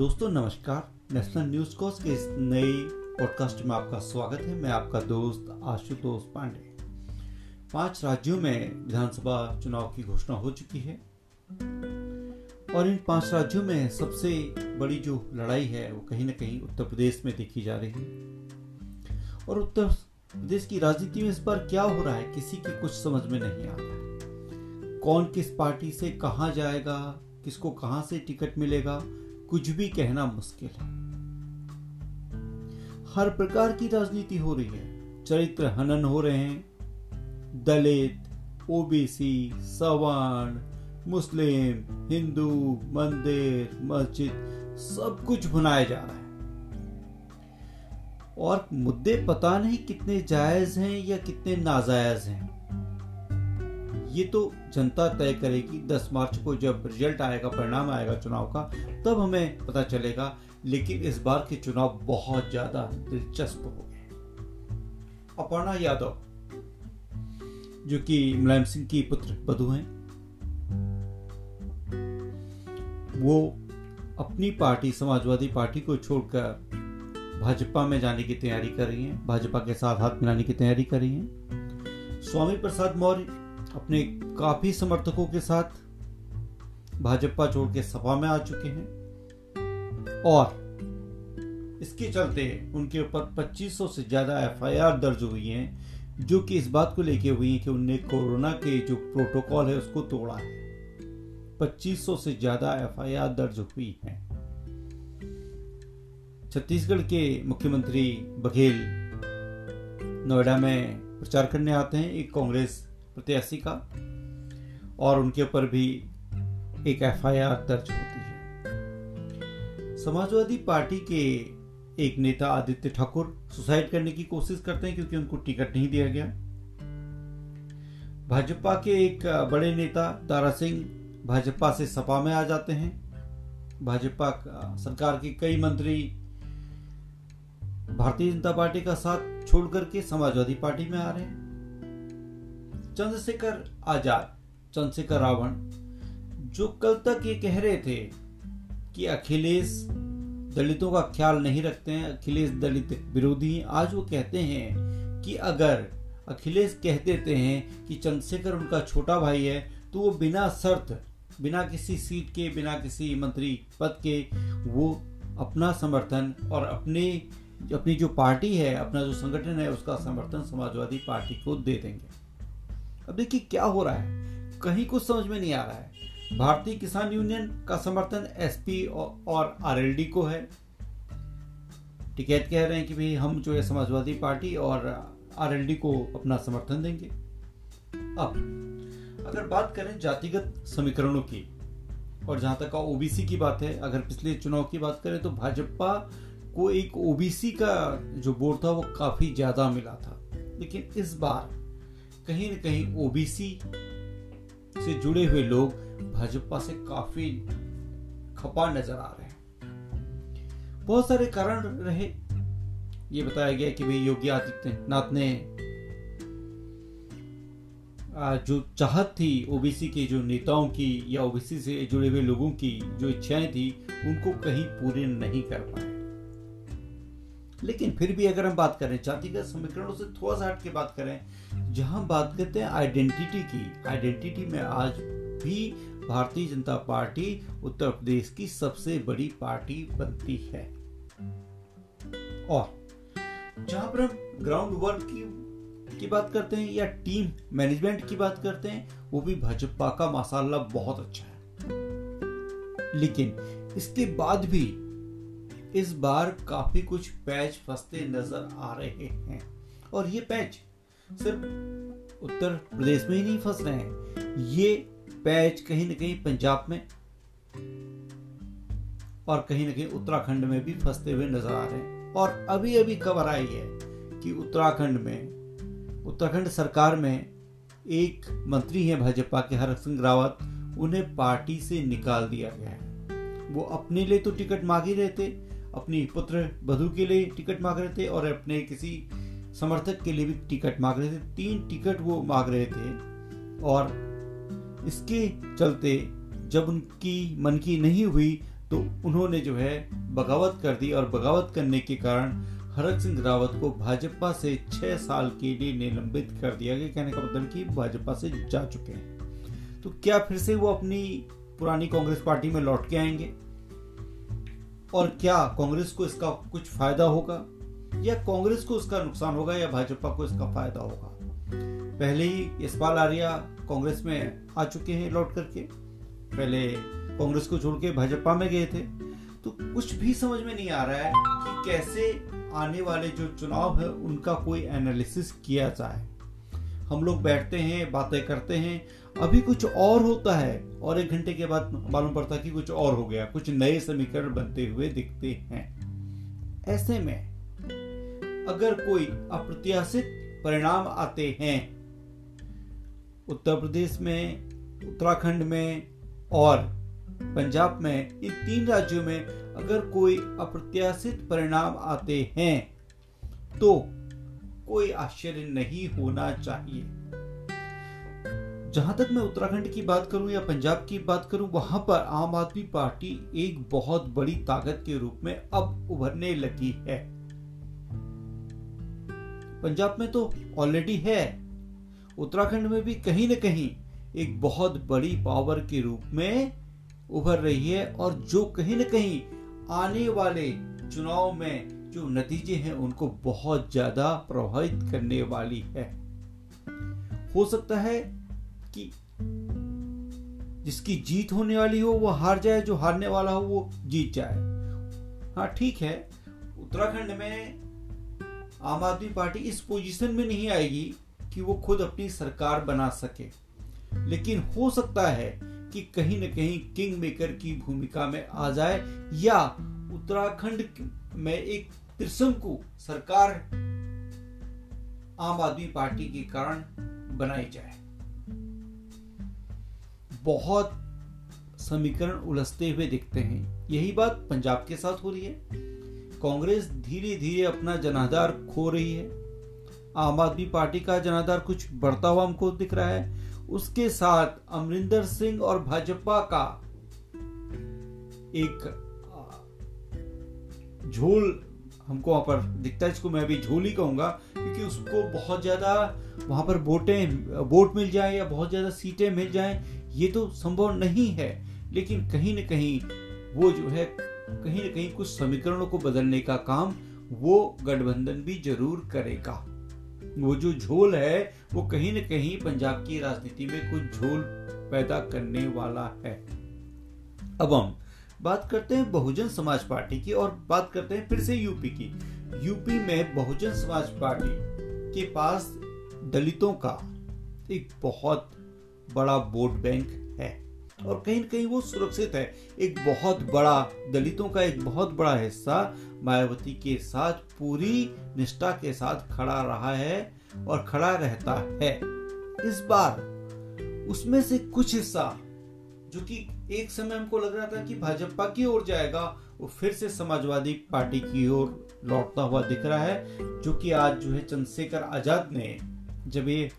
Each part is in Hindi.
दोस्तों नमस्कार। नेशनल न्यूज़ कोर्स के इस नए पॉडकास्ट में आपका स्वागत है। मैं आपका दोस्त आशुतोष पांडे। पाँच राज्यों में विधानसभा चुनाव की घोषणा हो चुकी है और इन पाँच राज्यों में सबसे बड़ी जो लड़ाई है वो कहीं ना कहीं उत्तर प्रदेश में देखी जा रही है। और उत्तर प्रदेश की राजनीति में इस बार क्या हो रहा है किसी की कुछ समझ में नहीं आ रहा कौन किस पार्टी से कहा जाएगा किसको कहाँ से टिकट मिलेगा कुछ भी कहना मुश्किल है। हर प्रकार की राजनीति हो रही है। चरित्र हनन हो रहे हैं। दलित ओबीसी सवर्ण, मुस्लिम, हिंदू, मंदिर, मस्जिद, सब कुछ बनाया जा रहा है। और मुद्दे पता नहीं कितने जायज़ हैं या कितने नाजायज हैं। ये तो जनता तय करेगी 10 मार्च को जब रिज़ल्ट आएगा, परिणाम आएगा चुनाव का, तब हमें पता चलेगा। लेकिन इस बार के चुनाव बहुत ज़्यादा दिलचस्प हो गए अपर्णा यादव, जो कि मुलायम सिंह की पुत्र, बधु हैं, वो अपनी पार्टी, समाजवादी पार्टी को छोड़कर भाजपा में जाने की तैयारी कर रही हैं, भाजपा के साथ हाथ मिलाने की तैयारी कर रही हैं। स्वामी प्रसाद मौर्य अपने काफ़ी समर्थकों के साथ भाजपा छोड़ के सपा में आ चुके हैं और इसके चलते उनके ऊपर 2500 से ज़्यादा एफआईआर दर्ज हुई हैं, जो कि इस बात को लेके हुई है कि उनने कोरोना के जो प्रोटोकॉल है उसको तोड़ा है। 2500 से ज़्यादा एफआईआर दर्ज हुई है। छत्तीसगढ़ के मुख्यमंत्री बघेल नोएडा में प्रचार करने आते हैं। एक कांग्रेस प्रत्याशी का, और उनके ऊपर भी एक एफआईआर दर्ज होती है। समाजवादी पार्टी के एक नेता आदित्य ठाकुर सुसाइड करने की कोशिश करते हैं क्योंकि उनको टिकट नहीं दिया गया। भाजपा के एक बड़े नेता तारा सिंह भाजपा से सपा में आ जाते हैं। भाजपा सरकार के कई मंत्री भारतीय जनता पार्टी का साथ छोड़ करके समाजवादी पार्टी में आ रहे हैं। चंद्रशेखर आज़ाद, चंद्रशेखर रावण, जो कल तक ये कह रहे थे कि अखिलेश दलितों का ख्याल नहीं रखते हैं, अखिलेश दलित विरोधी आज वो कहते हैं कि अगर अखिलेश कह देते हैं कि चंद्रशेखर उनका छोटा भाई है तो वो बिना शर्त, बिना किसी सीट के, बिना किसी मंत्री पद के वो अपना समर्थन और अपने, अपनी जो पार्टी है, अपना जो संगठन है, उसका समर्थन समाजवादी पार्टी को दे देंगे। अब देखिए क्या हो रहा है। कहीं कुछ समझ में नहीं आ रहा है। भारतीय किसान यूनियन का समर्थन एसपी और आरएलडी को है। टिकैत कह रहे हैं कि भाई हम जो है समाजवादी पार्टी और आरएलडी को अपना समर्थन देंगे। अब अगर बात करें जातिगत समीकरणों की, और जहाँ तक ओबीसी की बात है, अगर पिछले चुनाव की बात करें तो भाजपा को एक ओबीसी का जो वोट था वो काफ़ी ज़्यादा मिला था। लेकिन इस बार कहीं न कहीं ओबीसी से जुड़े हुए लोग भाजपा से काफ़ी खपा नज़र आ रहे हैं। बहुत सारे कारण रहे। ये बताया गया कि भाई योगी आदित्यनाथ ने जो चाहत थी ओबीसी के जो नेताओं की या ओबीसी से जुड़े हुए लोगों की जो इच्छाएँ थी उनको कहीं पूरे नहीं कर पाए। लेकिन फिर भी अगर हम बात करें जातिगत समीकरणों से थोड़ा सा हट के बात करें, जहाँ बात करते हैं आइडेंटिटी की आइडेंटिटी में आज भी भारतीय जनता पार्टी उत्तर प्रदेश की सबसे बड़ी पार्टी बनती है। और जहाँ पर हम ग्राउंड वर्क की की बात करते हैं या टीम मैनेजमेंट की बात करते हैं, वो भी भाजपा का मासाला बहुत अच्छा है। लेकिन इसके बाद भी इस बार काफ़ी कुछ पैच फंसते नज़र आ रहे हैं। और ये पैच सिर्फ़ उत्तर प्रदेश में ही नहीं फंस रहे हैं। ये पैच कहीं ना कहीं पंजाब में और कहीं ना कहीं उत्तराखंड में भी फंसते हुए नज़र आ रहे हैं। और अभी अभी खबर आई है कि उत्तराखंड में, उत्तराखंड सरकार में एक मंत्री हैं भाजपा के हरक सिंह रावत, उन्हें पार्टी से निकाल दिया गया है। वो अपने लिए तो टिकट मांग ही रहे थे अपनी पुत्र बधु के लिए टिकट मांग रहे थे और अपने किसी समर्थक के लिए भी टिकट मांग रहे थे। तीन टिकट वो मांग रहे थे और इसके चलते जब उनकी मन की नहीं हुई तो उन्होंने जो है बगावत कर दी और बगावत करने के कारण हरक सिंह रावत को भाजपा से छह साल के लिए निलंबित कर दिया गया। कहने का मतलब कि भाजपा से जा चुके हैं। तो क्या फिर से वो अपनी पुरानी कांग्रेस पार्टी में लौट के आएँगे? और क्या कांग्रेस को इसका कुछ फ़ायदा होगा? या कांग्रेस को इसका नुकसान होगा या भाजपा को इसका फ़ायदा होगा? पहले ही यशपाल आर्या कांग्रेस में आ चुके हैं लौट करके। पहले कांग्रेस को छोड़ के भाजपा में गए थे। तो कुछ भी समझ में नहीं आ रहा है कि कैसे आने वाले जो चुनाव है, उनका कोई एनालिसिस किया जाए। हम लोग बैठते हैं, बातें करते हैं अभी कुछ और होता है, और एक घंटे के बाद मालूम पड़ता है कि कुछ और हो गया, कुछ नए समीकरण बनते हुए दिखते हैं। ऐसे में, अगर कोई अप्रत्याशित परिणाम आते हैं, उत्तर प्रदेश में, उत्तराखंड में, और पंजाब में, इन तीन राज्यों में अगर कोई अप्रत्याशित परिणाम आते हैं तो कोई आश्चर्य नहीं होना चाहिए। जहाँ तक मैं उत्तराखंड की बात करूँ या पंजाब की बात करूँ, वहाँ पर आम आदमी पार्टी एक बहुत बड़ी ताकत के रूप में अब उभरने लगी है। पंजाब में तो ऑलरेडी है। उत्तराखंड में भी कहीं ना कहीं एक बहुत बड़ी पावर के रूप में उभर रही है और जो कहीं ना कहीं आने वाले चुनाव में जो नतीजे हैं, उनको बहुत ज़्यादा प्रभावित करने वाली है। हो सकता है कि। जिसकी जीत होने वाली हो, वो हार जाए, जो हारने वाला हो, वो जीत जाए। हाँ ठीक है। उत्तराखंड में आम आदमी पार्टी इस पोजीशन में नहीं आएगी कि वो खुद अपनी सरकार बना सके। लेकिन हो सकता है कि कहीं न कहीं किंग मेकर की भूमिका में आ जाए, या उत्तराखंड में एक त्रिशंकु सरकार आम आदमी पार्टी के कारण बनाई जाए। बहुत समीकरण उलझते हुए दिखते हैं। यही बात पंजाब के साथ हो रही है। कांग्रेस धीरे धीरे अपना जनाधार खो रही है। आम आदमी पार्टी का जनाधार कुछ बढ़ता हुआ हमको दिख रहा है। उसके साथ अमरिंदर सिंह और भाजपा का एक झोल हमको वहाँ पर दिखता है इसको मैं अभी झोली कहूँगा, क्योंकि उसको बहुत ज़्यादा वहाँ पर वोटें वोट मिल जाए या बहुत ज़्यादा सीटें मिल जाए, ये तो संभव नहीं है। लेकिन कहीं ना कहीं वो जो है, कहीं न कहीं कुछ समीकरणों को बदलने का काम वो गठबंधन भी ज़रूर करेगा। वो जो झोल है, वो कहीं न कहीं पंजाब की राजनीति में कुछ झोल पैदा करने वाला है। अब हम बात करते हैं बहुजन समाज पार्टी की और बात करते हैं फिर से यूपी की। यूपी में बहुजन समाज पार्टी के पास दलितों का एक बहुत बड़ा वोट बैंक है और कहीं ना कहीं वो सुरक्षित है। एक बहुत बड़ा दलितों का एक बहुत बड़ा हिस्सा मायावती के साथ पूरी निष्ठा के साथ खड़ा रहा है और खड़ा रहता है। इस बार उसमें से कुछ हिस्सा जो कि एक समय हमको लग रहा था कि भाजपा की ओर जाएगा, वो फिर से समाजवादी पार्टी की ओर लौटता हुआ दिख रहा है, जो कि आज जो है चंद्रशेखर आज़ाद ने जब ये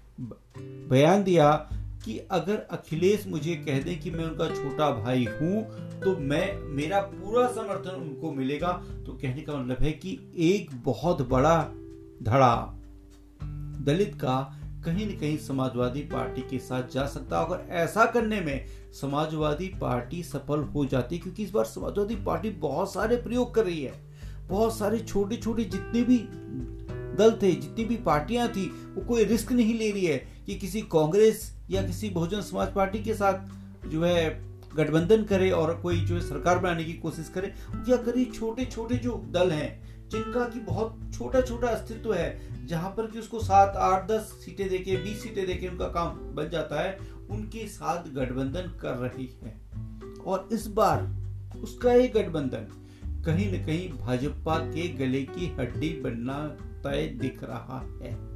बयान दिया कि अगर अखिलेश मुझे कह दें कि मैं उनका छोटा भाई हूँ तो मैं, मेरा पूरा समर्थन उनको मिलेगा तो कहने का मतलब है कि एक बहुत बड़ा धड़ा दलित का कहीं न कहीं समाजवादी पार्टी के साथ जा सकता है। अगर ऐसा करने में समाजवादी पार्टी सफल हो जाती, क्योंकि इस बार समाजवादी पार्टी बहुत सारे प्रयोग कर रही है। बहुत सारे छोटे छोटे जितने भी दल थे, जितनी भी पार्टियाँ थी, वो कोई रिस्क नहीं ले रही है कि किसी कांग्रेस या किसी बहुजन समाज पार्टी के साथ जो है गठबंधन करे और कोई जो है सरकार बनाने की कोशिश करे। क्या करे छोटे छोटे जो दल हैं जिनका की बहुत छोटा छोटा अस्तित्व है, जहाँ पर कि उसको सात, आठ, दस सीटें देके, बीस सीटें देके उनका काम बन जाता है, उनके साथ गठबंधन कर रही है। और इस बार उसका एक गठबंधन कहीं न कहीं भाजपा के गले की हड्डी बनना तय दिख रहा है।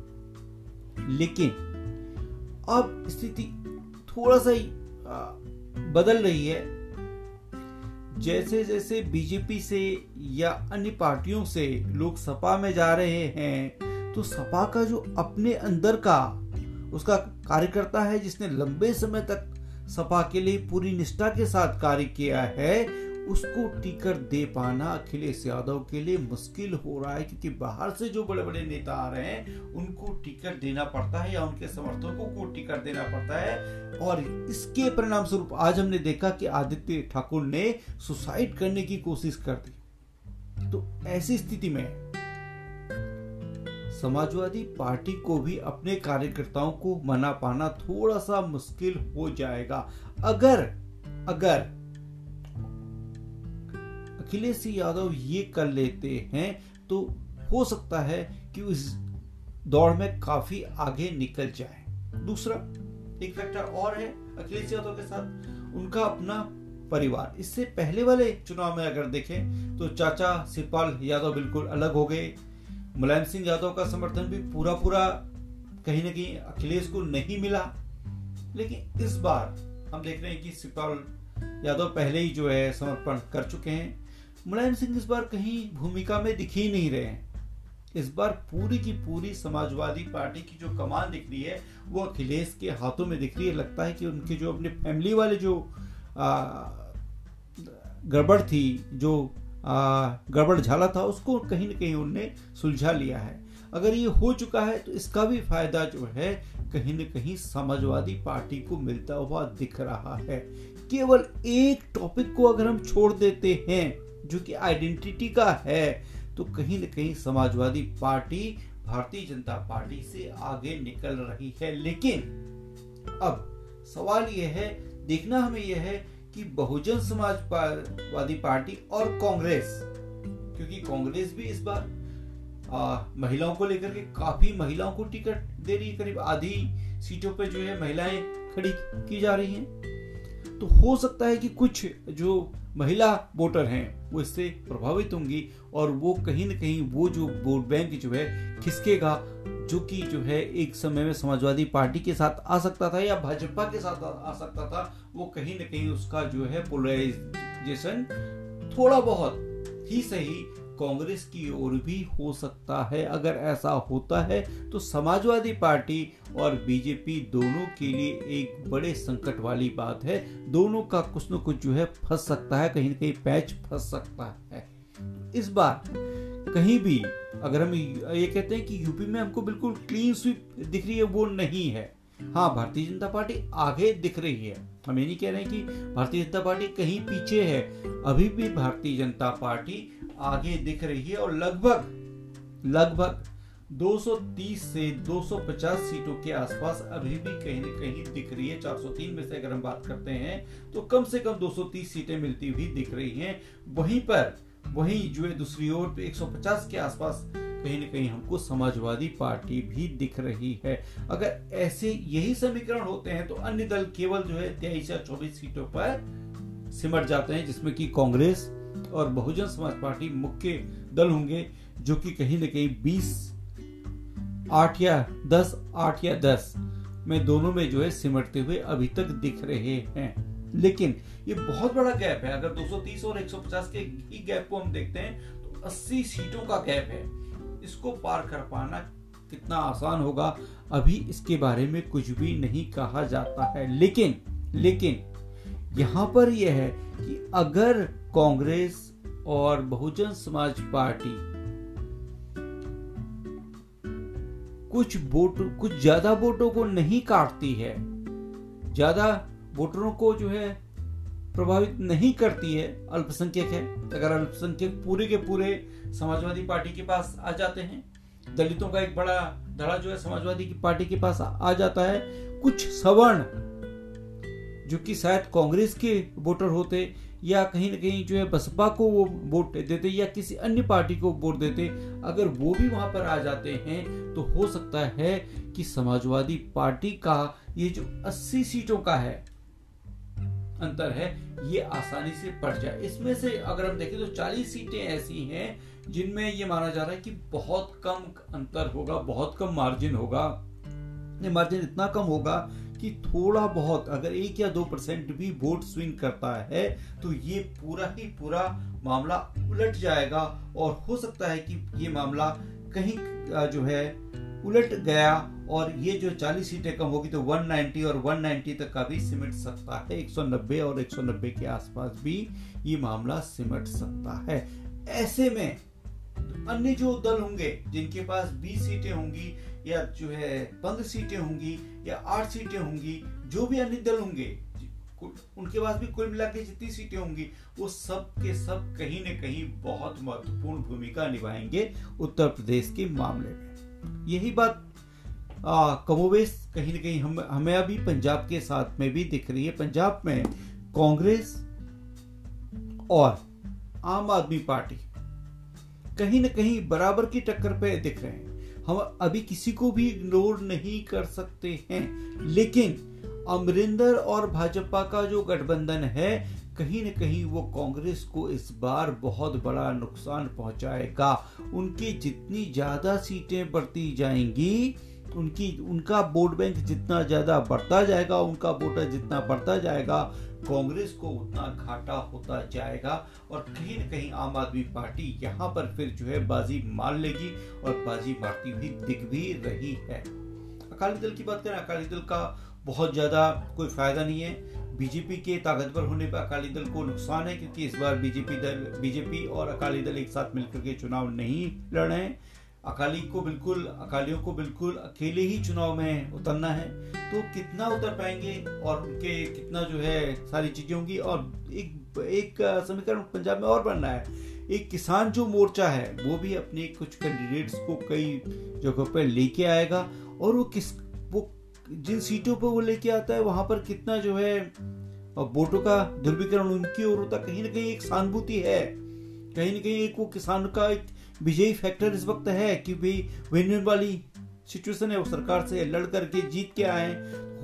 लेकिन अब स्थिति थोड़ा सा ही बदल रही है। जैसे जैसे बीजेपी से या अन्य पार्टियों से लोग सपा में जा रहे हैं तो सपा का जो अपने अंदर का उसका कार्यकर्ता है जिसने लंबे समय तक सपा के लिए पूरी निष्ठा के साथ कार्य किया है उसको टिकट दे पाना अखिलेश यादव के लिए मुश्किल हो रहा है, क्योंकि बाहर से जो बड़े बड़े नेता आ रहे हैं, उनको टिकट देना पड़ता है या उनके समर्थकों को टिकट देना पड़ता है। और इसके परिणाम स्वरूप आज हमने देखा कि आदित्य ठाकुर ने सुसाइड करने की कोशिश कर दी। तो ऐसी स्थिति में समाजवादी पार्टी को भी अपने कार्यकर्ताओं को मना पाना थोड़ा सा मुश्किल हो जाएगा। अगर अगर अखिलेश यादव ये कर लेते हैं तो हो सकता है कि उस दौड़ में काफ़ी आगे निकल जाए। दूसरा, एक फैक्टर और है अखिलेश यादव के साथ, उनका अपना परिवार। इससे पहले वाले चुनाव में अगर देखें तो चाचा शिवपाल यादव बिल्कुल अलग हो गए। मुलायम सिंह यादव का समर्थन भी पूरा पूरा कहीं ना कहीं अखिलेश को नहीं मिला। लेकिन इस बार हम देख रहे हैं कि शिवपाल यादव पहले ही जो है समर्पण कर चुके हैं। मुलायम सिंह इस बार कहीं भूमिका में दिख ही नहीं रहे हैं। इस बार पूरी की पूरी समाजवादी पार्टी की जो कमान दिख रही है, वो अखिलेश के हाथों में दिख रही है। लगता है कि उनके जो अपने फैमिली वाले जो गड़बड़ थी, जो गड़बड़ झाला था, उसको कहीं ना कहीं उनने सुलझा लिया है। अगर ये हो चुका है तो इसका भी फ़ायदा जो है, कहीं न कहीं समाजवादी पार्टी को मिलता हुआ दिख रहा है। केवल एक टॉपिक को अगर हम छोड़ देते हैं जो कि आइडेंटिटी का है तो कहीं ना कहीं समाजवादी पार्टी भारतीय जनता पार्टी से आगे निकल रही है। लेकिन अब सवाल यह है देखना हमें यह है कि बहुजन समाजवादी पार्टी और कांग्रेस क्योंकि कांग्रेस भी इस बार आ, महिलाओं को लेकर के काफ़ी महिलाओं को टिकट दे रही है। करीब आधी सीटों पर जो है महिलाएँ खड़ी की जा रही हैं। तो हो सकता है कि कुछ जो महिला वोटर हैं, वो इससे प्रभावित होंगी और वो कहीं ना कहीं वो जो वोट बैंक जो है खिसकेगा, जो कि जो है एक समय में समाजवादी पार्टी के साथ आ सकता था या भाजपा के साथ आ सकता था, वो कहीं ना कहीं उसका जो है पोलराइजेशन थोड़ा बहुत ही सही कांग्रेस की ओर भी हो सकता है। अगर ऐसा होता है तो समाजवादी पार्टी और बीजेपी दोनों के लिए एक बड़े संकट वाली बात है। दोनों का कुछ न कुछ जो है फंस सकता है, कहीं न कहीं पैच फंस सकता है। इस बार कहीं भी अगर हम ये कहते हैं कि यूपी में हमको बिल्कुल क्लीन स्वीप दिख रही है, वो नहीं है। हाँ भारतीय जनता पार्टी आगे दिख रही है। हम ये नहीं कह रहे हैं कि भारतीय जनता पार्टी कहीं पीछे है। अभी भी भारतीय जनता पार्टी आगे दिख रही है और लगभग लगभग 230 से 250 सीटों के आसपास अभी भी कहीं न कहीं दिख रही है। 403 में से अगर हम बात करते हैं तो कम से कम 230 सीटें मिलती हुई दिख रही हैं। वहीं पर, वहीं जो है दूसरी ओर 150 के आसपास कहीं न कहीं हमको समाजवादी पार्टी भी दिख रही है। अगर ऐसे यही समीकरण होते हैं तो अन्य दल केवल जो है तेईस या चौबीस सीटों पर सिमट जाते हैं, जिसमें कि कांग्रेस और बहुजन समाज पार्टी मुख्य दल होंगे, जो कि कहीं ना कहीं बीस, आठ या दस, आठ या दस, में दोनों में जो है सिमटते हुए अभी तक दिख रहे हैं। लेकिन ये बहुत बड़ा गैप है। अगर 230 और 150 के ही गैप को हम देखते हैं तो 80 सीटों का गैप है। इसको पार कर पाना कितना आसान होगा, अभी इसके बारे में कुछ भी नहीं कहा जाता है। लेकिन लेकिन यहाँ पर यह है कि अगर कांग्रेस और बहुजन समाज पार्टी कुछ वोट, कुछ ज़्यादा वोटों को नहीं काटती है, ज़्यादा वोटरों को जो है प्रभावित नहीं करती है, अल्पसंख्यक है अगर अल्पसंख्यक पूरे के पूरे समाजवादी पार्टी के पास आ जाते हैं, दलितों का एक बड़ा धड़ा जो है समाजवादी की पार्टी के पास आ जाता है, कुछ सवर्ण जो कि शायद कांग्रेस के वोटर होते या कहीं ना कहीं जो है बसपा को वो वोट देते या किसी अन्य पार्टी को वोट देते, अगर वो भी वहाँ पर आ जाते हैं तो हो सकता है कि समाजवादी पार्टी का ये जो 80 सीटों का है, अंतर है, ये आसानी से पड़ जाए। इसमें से अगर हम देखें तो 40 सीटें ऐसी हैं जिनमें ये माना जा रहा है कि बहुत कम अंतर होगा, बहुत कम मार्जिन होगा। मार्जिन इतना कम होगा कि थोड़ा बहुत अगर एक या दो परसेंट भी वोट स्विंग करता है तो ये पूरा ही पूरा मामला उलट जाएगा और हो सकता है कि ये मामला कहीं जो है, उलट गया और ये जो 40 सीटें कम होगी तो 190 और 190 तक का भी सिमट सकता है। 190 और 190 के आसपास भी ये मामला सिमट सकता है। ऐसे में अन्य जो दल होंगे, जिनके पास 20 सीटें होंगी या जो है पंद्रह सीटें होंगी या आठ सीटें होंगी, जो भी अन्य दल होंगे उनके पास भी कुल मिला के जितनी सीटें होंगी, वो सब के सब कहीं न कहीं बहुत महत्वपूर्ण भूमिका निभाएँगे उत्तर प्रदेश के मामले में। यही बात कमोवेश कहीं न कहीं हम, हमें अभी पंजाब के साथ में भी दिख रही है। पंजाब में कांग्रेस और आम आदमी पार्टी कहीं न कहीं बराबर की टक्कर पे दिख रहे हैं। हम अभी किसी को भी इग्नोर नहीं कर सकते हैं। लेकिन अमरिंदर और भाजपा का जो गठबंधन है, कहीं न कहीं वो कांग्रेस को इस बार बहुत बड़ा नुकसान पहुंचाएगा। उनकी जितनी ज़्यादा सीटें बढ़ती जाएँगी, उनकी, उनका वोट बैंक जितना ज़्यादा बढ़ता जाएगा, उनका वोटर जितना बढ़ता जाएगा कांग्रेस को उतना घाटा होता जाएगा और कहीं न कहीं आम आदमी पार्टी यहाँ पर फिर जो है बाजी मार लेगी और बाजी मारती हुई दिख भी रही है। अकाली दल की बात करें, अकाली दल का बहुत ज़्यादा कोई फ़ायदा नहीं है। बीजेपी के ताकतवर होने पर अकाली दल को नुकसान है क्योंकि इस बार बीजेपी दल, बीजेपी और अकाली दल एक साथ मिलकर के चुनाव नहीं लड़ रहे हैं। अकाली को बिल्कुल, अकालियों को बिल्कुल अकेले ही चुनाव में उतरना है। तो कितना उतर पाएँगे और उनके कितना जो है सारी चीज़ें होंगी? और एक एक समीकरण पंजाब में और बनना है। एक किसान जो मोर्चा है, वो भी अपने कुछ कैंडिडेट्स को कई जगहों पर लेके आएगा। और वो किस, वो जिन सीटों पर वो लेके आता है, वहाँ पर कितना जो है वोटों का ध्रुवीकरण, उनकी ओर होता कहीं ना कहीं एक सहानुभूति है। कहीं ना कहीं एक वो किसान का एक विजयी फैक्टर इस वक्त है कि भाई विन वाली सिचुएशन है, वो सरकार से लड़ करके जीत के आए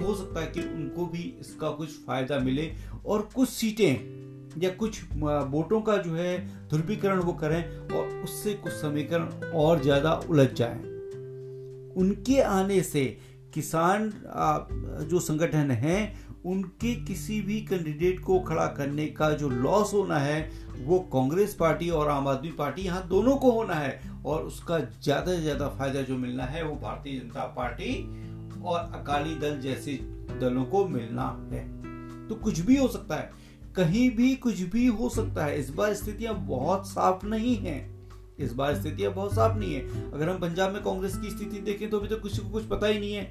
हो। सकता है कि उनको भी इसका कुछ फ़ायदा मिले और कुछ सीटें या कुछ वोटों का जो है ध्रुवीकरण वो करें और उससे कुछ समीकरण और ज़्यादा उलझ जाए। उनके आने से किसान जो संगठन है उनके किसी भी कैंडिडेट को खड़ा करने का जो लॉस होना है, वो कांग्रेस पार्टी और आम आदमी पार्टी, यहाँ दोनों को होना है। और उसका ज़्यादा से ज़्यादा फ़ायदा जो मिलना है, वो भारतीय जनता पार्टी और अकाली दल जैसे दलों को मिलना है। तो कुछ भी हो सकता है। कहीं भी कुछ भी हो सकता है। इस बार स्थितियाँ बहुत साफ़ नहीं है। इस बार स्थितियाँ बहुत साफ़ नहीं है। अगर हम पंजाब में कांग्रेस की स्थिति देखें तो अभी तो किसी को कुछ पता ही नहीं है।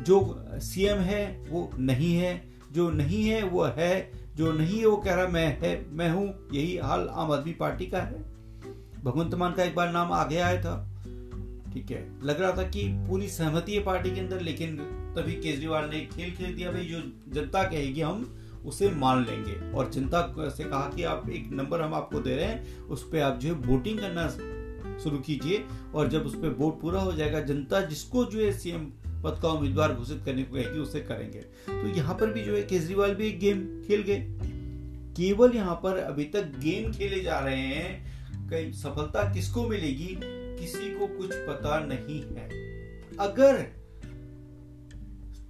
जो सीएम है, वो नहीं है। जो नहीं है, वो है। जो नहीं है, वो कह रहा, मैं है, मैं हूँ। यही हाल आम आदमी पार्टी का है। भगवंत मान का एक बार नाम आगे आया था। ठीक है। लग रहा था कि पूरी सहमति है पार्टी के अंदर, लेकिन तभी केजरीवाल ने खेल खेल दिया। भाई, जो जनता कहेगी हम, उसे मान लेंगे। और जनता से कहा कि आप एक नंबर हम आपको दे रहे हैं, उस पर आप जो है वोटिंग करना शुरू कीजिए। और जब उस पर वोट पूरा हो जाएगा, जनता जिसको जो है सीएम पद का उम्मीदवार घोषित करने को कहेगी उसे करेंगे। तो यहाँ पर भी जो है केजरीवाल भी एक गेम खेल गए। केवल यहाँ पर अभी तक गेम खेले जा रहे हैं। कई सफलता किसको मिलेगी, किसी को कुछ पता नहीं है। अगर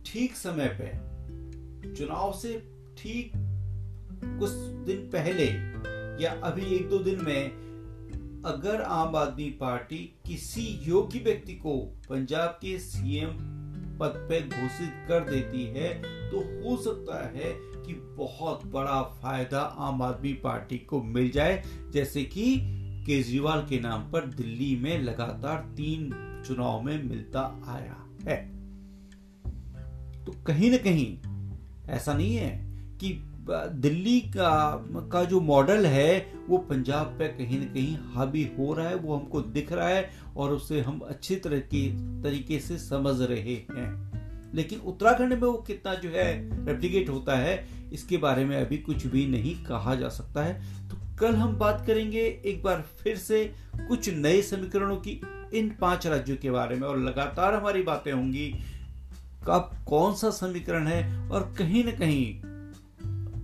ठीक समय पे चुनाव से ठीक कुछ दिन पहले या अभी एक दो दिन में अगर आम आदमी पार्टी किसी योग्य व्यक्ति को पंजाब के सीएम पद पे घोषित कर देती है तो हो सकता है कि बहुत बड़ा फ़ायदा आम आदमी पार्टी को मिल जाए। जैसे कि केजरीवाल के नाम पर दिल्ली में लगातार तीन चुनाव में मिलता आया है। तो कहीं ना कहीं ऐसा नहीं है कि दिल्ली का का जो मॉडल है, वो पंजाब पे कहीं ना कहीं हावी हो रहा है, वो हमको दिख रहा है। और उसे हम अच्छी तरह की तरीके से समझ रहे हैं। लेकिन उत्तराखंड में वो कितना जो है रेप्लीकेट होता है, इसके बारे में अभी कुछ भी नहीं कहा जा सकता है। तो कल हम बात करेंगे एक बार फिर से कुछ नए समीकरणों की इन पाँच राज्यों के बारे में। और लगातार हमारी बातें होंगी कब कौन सा समीकरण है और कहीं ना कहीं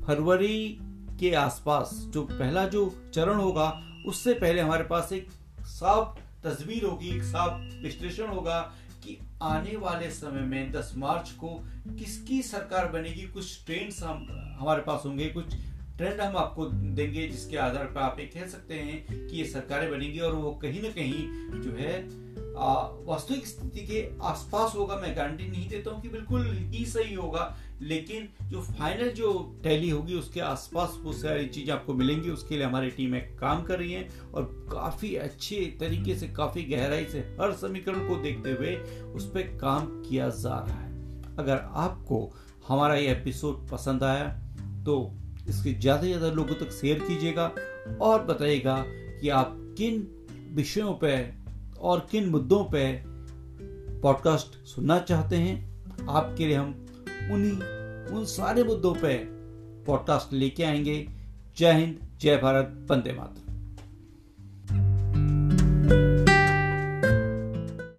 फरवरी के आसपास जो पहला जो चरण होगा, उससे पहले हमारे पास एक साफ़ तस्वीर होगी, एक साफ़ विश्लेषण होगा कि आने वाले समय में 10 मार्च को किसकी सरकार बनेगी। कुछ ट्रेंड्स हम, हमारे पास होंगे, कुछ ट्रेंड हम आपको देंगे जिसके आधार पर आप ये कह सकते हैं कि ये सरकारें बनेंगी और वो कहीं ना कहीं जो है वास्तविक स्थिति के आसपास होगा। मैं गारंटी नहीं देता हूँ कि बिल्कुल ही सही होगा लेकिन जो फाइनल जो टैली होगी, उसके आसपास वो सारी चीज़ें आपको मिलेंगी। उसके लिए हमारी टीम एक काम कर रही है और काफ़ी अच्छे तरीके से, काफ़ी गहराई से हर समीकरण को देखते हुए उस पर काम किया जा रहा है। अगर आपको हमारा ये एपिसोड पसंद आया तो इसके ज़्यादा से ज़्यादा लोगों तक शेयर कीजिएगा और बताइएगा कि आप किन विषयों पर और किन मुद्दों पर पॉडकास्ट सुनना चाहते हैं। आपके लिए हम उन्हीं उन सारे मुद्दों पे पॉडकास्ट लेके आएँगे। जय हिंद जय भारत वंदे मातरम।